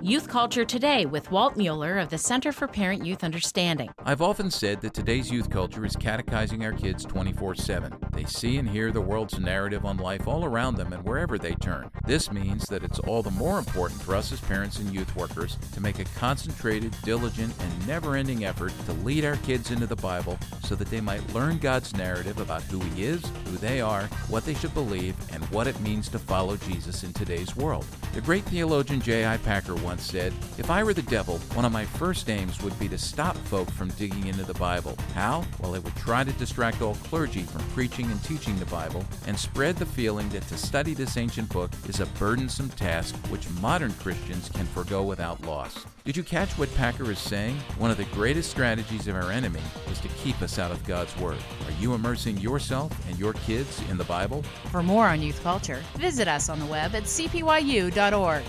Youth Culture Today with Walt Mueller of the Center for Parent Youth Understanding. I've often said that today's youth culture is catechizing our kids 24 7. They see and hear the world's narrative on life all around them and wherever they turn. This means that it's all the more important for us as parents and youth workers to make a concentrated, diligent, and never ending effort to lead our kids into the Bible so that they might learn God's narrative about who He is, who they are, what they should believe, and what it means to follow Jesus in today's world. The great theologian J.I. Packer once said, If I were the devil, one of my first aims would be to stop folk from digging into the Bible. How? Well, I would try to distract all clergy from preaching and teaching the Bible and spread the feeling that to study this ancient book is a burdensome task which modern Christians can forego without loss. Did you catch what Packer is saying? One of the greatest strategies of our enemy is to keep us out of God's Word. Are you immersing yourself and your kids in the Bible? For more on youth culture, visit us on the web at cpyu.org.